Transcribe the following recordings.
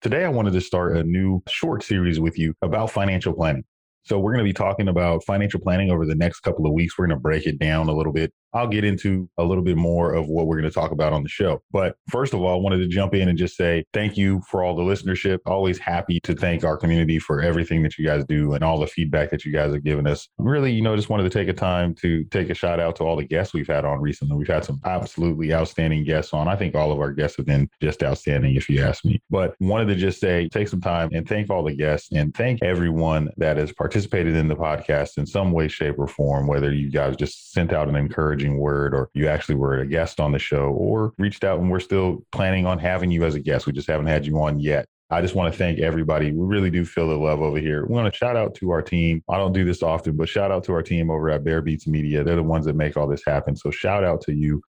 Today, I wanted to start a new short series with you about financial planning. So, we're going to be talking about financial planning over the next couple of weeks. We're going to break it down a little bit I'll get into a little bit more of what we're going to talk about on the show. But first of all, I wanted to jump in and just say thank you for all the listenership. Always happy to thank our community for everything that you guys do and all the feedback that you guys have given us. Really, you know, just wanted to take a time to take a shout out to all the guests we've had on recently. We've had some absolutely outstanding guests on. I think all of our guests have been just outstanding, if you ask me. But wanted to just say, take some time and thank all the guests and thank everyone that has participated in the podcast in some way, shape, or form, whether you guys just sent out an encouragement encouraging word or you actually were a guest on the show or reached out and we're still planning on having you as a guest. We just haven't had you on yet. I just want to thank everybody. We really do feel the love over here. We want to shout out to our team. I don't do this often, but shout out to our team over at Bear Beats Media. They're the ones that make all this happen. So shout out to you.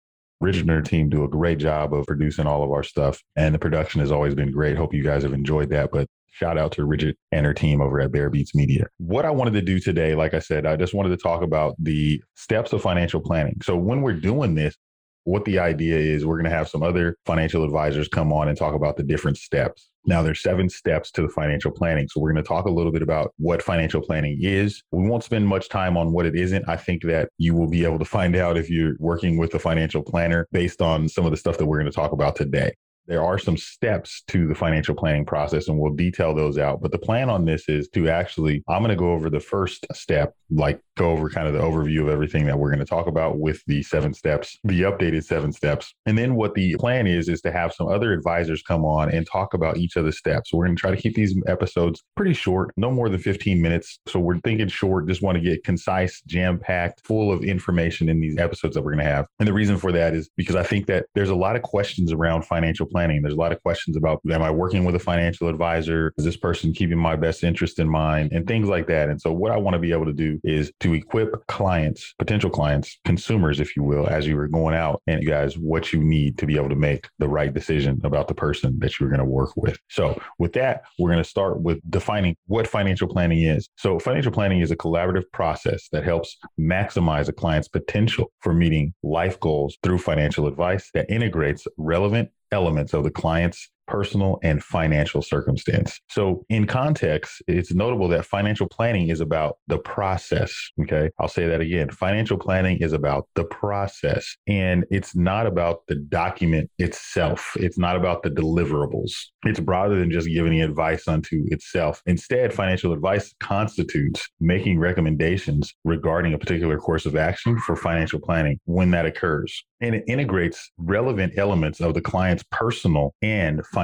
Richard and her team do a great job of producing all of our stuff, and the production has always been great. Hope you guys have enjoyed that. But Shout out to Richard and her team over at Bear Beats Media. What I wanted to do today, like I said, I just wanted to talk about the steps of financial planning. So when we're doing this, what the idea is, we're going to have some other financial advisors come on and talk about the different steps. Now, there's seven steps to the financial planning. So, we're going to talk a little bit about what financial planning is. We won't spend much time on what it isn't. I think that you will be able to find out if you're working with a financial planner based on some of the stuff that we're going to talk about today there are some steps to the financial planning process and we'll detail those out. But the plan on this is to actually, I'm going to go over the first step, like go over kind of the overview of everything that we're going to talk about with the seven steps, the updated seven steps. And then what the plan is, is to have some other advisors come on and talk about each of the steps. We're going to try to keep these episodes pretty short, no more than 15 minutes. So we're thinking short, just want to get concise, jam packed, full of information in these episodes that we're going to have. And the reason for that is because I think that there's a lot of questions around financial planning planning. There's a lot of questions about am I working with a financial advisor? Is this person keeping my best interest in mind? And things like that. And so, what I want to be able to do is to equip clients, potential clients, consumers, if you will, as you are going out and you guys what you need to be able to make the right decision about the person that you're going to work with. So, with that, we're going to start with defining what financial planning is. So, financial planning is a collaborative process that helps maximize a client's potential for meeting life goals through financial advice that integrates relevant elements of the client's personal and financial circumstance. So, in context, it's notable that financial planning is about the process. Okay. I'll say that again. Financial planning is about the process and it's not about the document itself. It's not about the deliverables. It's broader than just giving advice unto itself. Instead, financial advice constitutes making recommendations regarding a particular course of action for financial planning when that occurs. And it integrates relevant elements of the client's personal and financial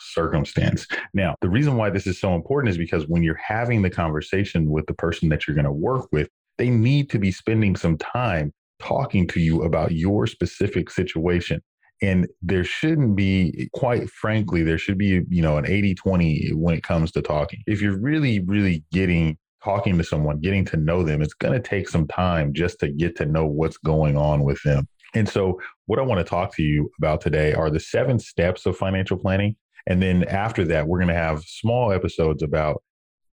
circumstance. Now, the reason why this is so important is because when you're having the conversation with the person that you're going to work with, they need to be spending some time talking to you about your specific situation. And there shouldn't be, quite frankly, there should be, you know, an 80 20 when it comes to talking. If you're really, really getting talking to someone, getting to know them, it's going to take some time just to get to know what's going on with them. And so, what I want to talk to you about today are the seven steps of financial planning. And then after that, we're going to have small episodes about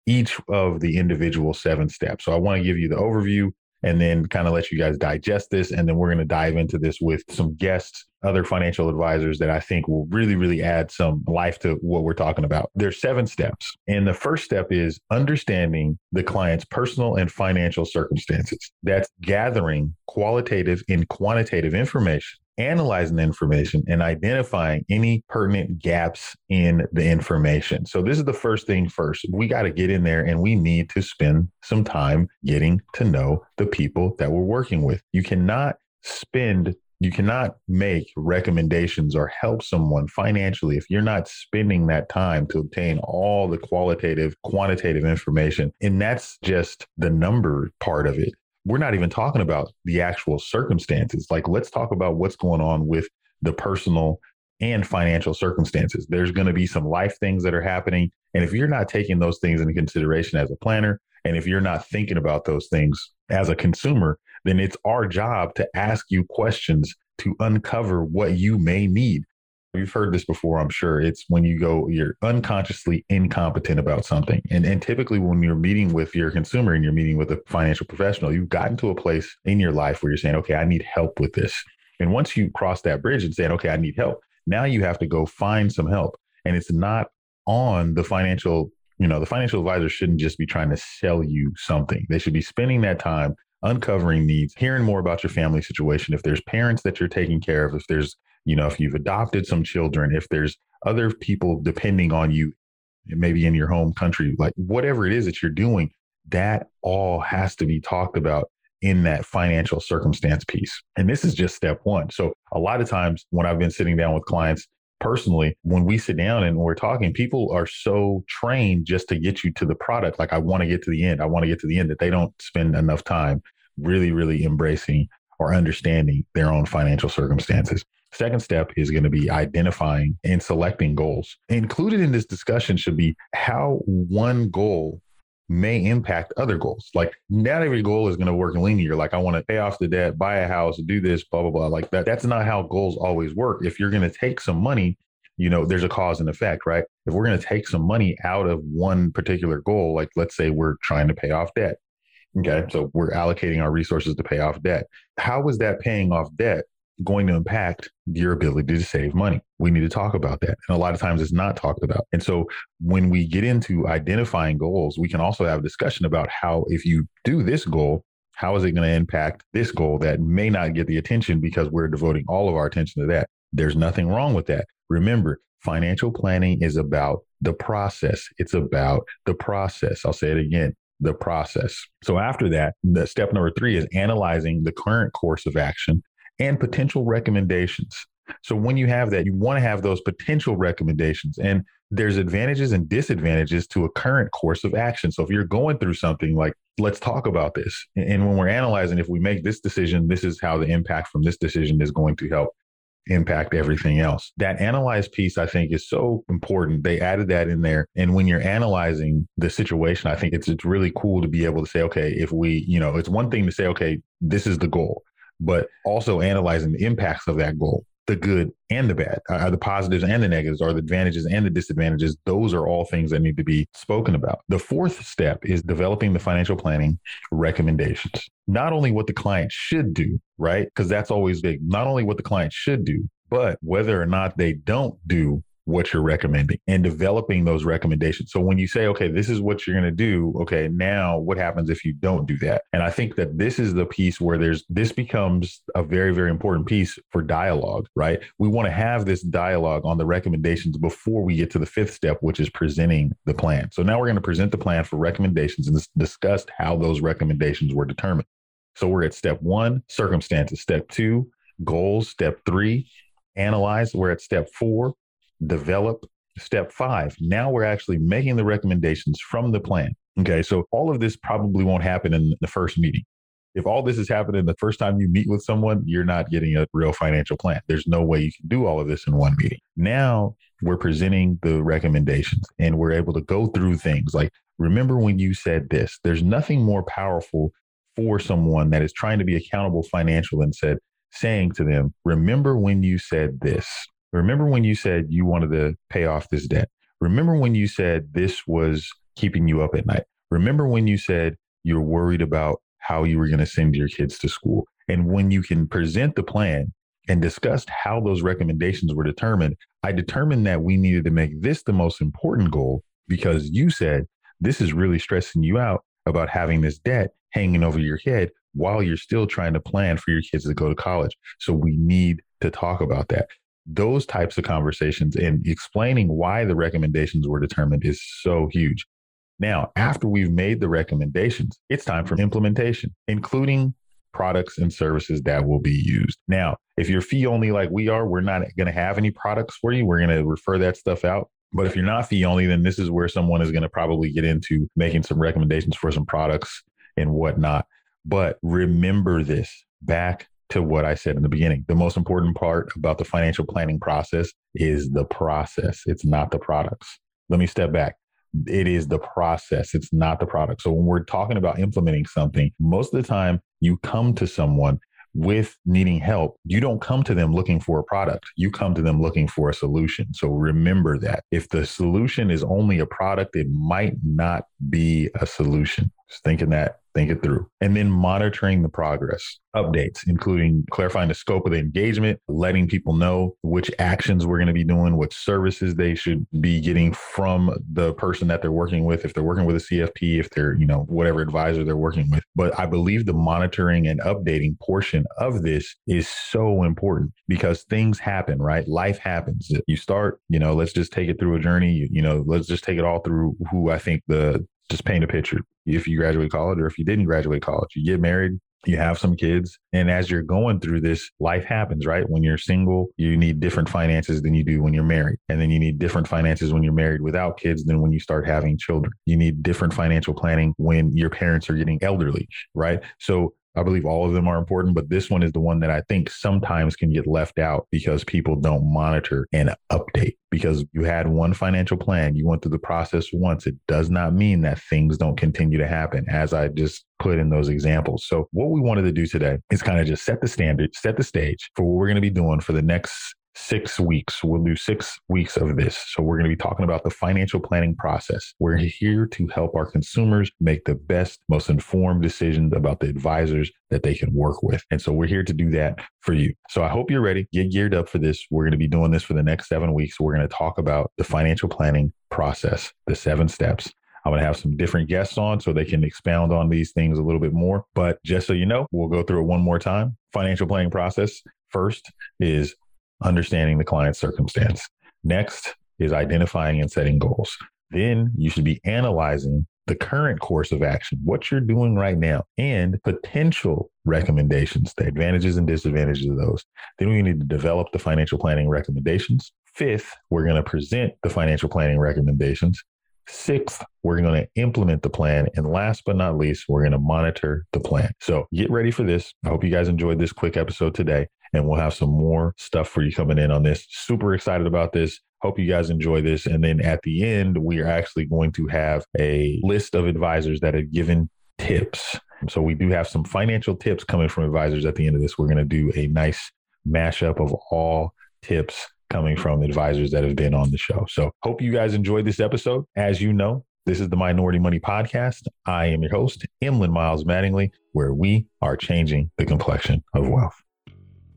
each of the individual seven steps. So, I want to give you the overview and then kind of let you guys digest this. And then we're going to dive into this with some guests, other financial advisors that I think will really, really add some life to what we're talking about. There's seven steps. And the first step is understanding the client's personal and financial circumstances. That's gathering qualitative and quantitative information analyzing the information and identifying any pertinent gaps in the information. So, this is the first thing first. We got to get in there and we need to spend some time getting to know the people that we're working with. You cannot spend you cannot make recommendations or help someone financially if you're not spending that time to obtain all the qualitative, quantitative information. And that's just the number part of it we're not even talking about the actual circumstances. Like, let's talk about what's going on with the personal and financial circumstances. There's going to be some life things that are happening. And if you're not taking those things into consideration as a planner, and if you're not thinking about those things as a consumer, then it's our job to ask you questions to uncover what you may need. You've heard this before, I'm sure. It's when you go, you're unconsciously incompetent about something. And, and typically, when you're meeting with your consumer and you're meeting with a financial professional, you've gotten to a place in your life where you're saying, okay, I need help with this. And once you cross that bridge and saying, okay, I need help, now you have to go find some help. And it's not on the financial, you know, the financial advisor shouldn't just be trying to sell you something. They should be spending that time uncovering needs, hearing more about your family situation. If there's parents that you're taking care of, if there's you know, if you've adopted some children, if there's other people depending on you, maybe in your home country, like whatever it is that you're doing, that all has to be talked about in that financial circumstance piece. And this is just step one. So a lot of times when I've been sitting down with clients personally, when we sit down and we're talking, people are so trained just to get you to the product. Like, I want to get to the end. I want to get to the end that they don't spend enough time really, really embracing or understanding their own financial circumstances. Second step is going to be identifying and selecting goals. Included in this discussion should be how one goal may impact other goals. Like not every goal is going to work linear. Like I want to pay off the debt, buy a house, do this, blah, blah, blah. Like that. That's not how goals always work. If you're going to take some money, you know, there's a cause and effect, right? If we're going to take some money out of one particular goal, like let's say we're trying to pay off debt. Okay. So we're allocating our resources to pay off debt. How is that paying off debt going to impact your ability to save money. We need to talk about that. And a lot of times it's not talked about. And so when we get into identifying goals, we can also have a discussion about how, if you do this goal, how is it going to impact this goal that may not get the attention because we're devoting all of our attention to that? There's nothing wrong with that. Remember, financial planning is about the process. It's about the process. I'll say it again the process. So after that, the step number three is analyzing the current course of action and potential recommendations. So when you have that, you want to have those potential recommendations. And there's advantages and disadvantages to a current course of action. So if you're going through something like, let's talk about this. And when we're analyzing, if we make this decision, this is how the impact from this decision is going to help impact everything else. That analyze piece, I think, is so important. They added that in there. And when you're analyzing the situation, I think it's, it's really cool to be able to say, okay, if we, you know, it's one thing to say, okay, this is the goal but also analyzing the impacts of that goal the good and the bad are the positives and the negatives are the advantages and the disadvantages. Those are all things that need to be spoken about. The fourth step is developing the financial planning recommendations. Not only what the client should do right? Because that's always big. Not only what the client should do but whether or not they don't do what you're recommending and developing those recommendations. So when you say, okay, this is what you're going to do, okay, now what happens if you don't do that? And I think that this is the piece where there's this becomes a very, very important piece for dialogue, right? We want to have this dialogue on the recommendations before we get to the fifth step, which is presenting the plan. So now we're going to present the plan for recommendations and discuss how those recommendations were determined. So we're at step one, circumstances. Step two, goals. Step three, analyze. We're at step four, develop. Step five, now we're actually making the recommendations from the plan. Okay, so all of this probably won't happen in the first meeting. If all this is happening the first time you meet with someone, you're not getting a real financial plan. There's no way you can do all of this in one meeting. Now we're presenting the recommendations and we're able to go through things like, remember when you said this? There's nothing more powerful for someone that is trying to be accountable financial and said, saying to them, remember when you said this? Remember when you said you wanted to pay off this debt? Remember when you said this was keeping you up at night? Remember when you said you're worried about how you were going to send your kids to school? And when you can present the plan and discuss how those recommendations were determined, I determined that we needed to make this the most important goal because you said this is really stressing you out about having this debt hanging over your head while you're still trying to plan for your kids to go to college. So we need to talk about that those types of conversations and explaining why the recommendations were determined is so huge. Now, after we've made the recommendations, it's time for implementation, including products and services that will be used. Now, if you're fee only like we are, we're not going to have any products for you. We're going to refer that stuff out. But if you're not fee only, then this is where someone is going to probably get into making some recommendations for some products and whatnot. But remember this back to what I said in the beginning. The most important part about the financial planning process is the process. It's not the products. Let me step back. It is the process, it's not the product. So when we're talking about implementing something, most of the time you come to someone with needing help, you don't come to them looking for a product. You come to them looking for a solution. So remember that if the solution is only a product, it might not be a solution. Just thinking that think it through. And then monitoring the progress, updates, including clarifying the scope of the engagement, letting people know which actions we're going to be doing, what services they should be getting from the person that they're working with, if they're working with a CFP, if they're, you know, whatever advisor they're working with. But I believe the monitoring and updating portion of this is so important because things happen, right? Life happens. You start, you know, let's just take it through a journey, you, you know, let's just take it all through who I think the just paint a picture. If you graduate college or if you didn't graduate college, you get married, you have some kids. And as you're going through this, life happens, right? When you're single, you need different finances than you do when you're married. And then you need different finances when you're married without kids than when you start having children. You need different financial planning when your parents are getting elderly, right? So I believe all of them are important, but this one is the one that I think sometimes can get left out because people don't monitor and update. Because you had one financial plan, you went through the process once. It does not mean that things don't continue to happen, as I just put in those examples. So, what we wanted to do today is kind of just set the standard, set the stage for what we're going to be doing for the next six weeks. We'll do six weeks of this. So we're going to be talking about the financial planning process. We're here to help our consumers make the best, most informed decisions about the advisors that they can work with. And so we're here to do that for you. So I hope you're ready. Get geared up for this. We're going to be doing this for the next seven weeks. We're going to talk about the financial planning process, the seven steps. I'm going to have some different guests on so they can expound on these things a little bit more. But just so you know, we'll go through it one more time. Financial planning process first is understanding the client's circumstance. Next is identifying and setting goals. Then you should be analyzing the current course of action, what you're doing right now, and potential recommendations, the advantages and disadvantages of those. Then we need to develop the financial planning recommendations. Fifth, we're going to present the financial planning recommendations. Sixth, we're going to implement the plan. And last but not least, we're going to monitor the plan. So get ready for this. I hope you guys enjoyed this quick episode today and we'll have some more stuff for you coming in on this. Super excited about this. Hope you guys enjoy this. And then at the end, we are actually going to have a list of advisors that have given tips. So we do have some financial tips coming from advisors at the end of this. We're going to do a nice mashup of all tips coming from advisors that have been on the show. So hope you guys enjoyed this episode. As you know, this is the Minority Money Podcast. I am your host, Emlen Miles Mattingly, where we are changing the complexion of wealth.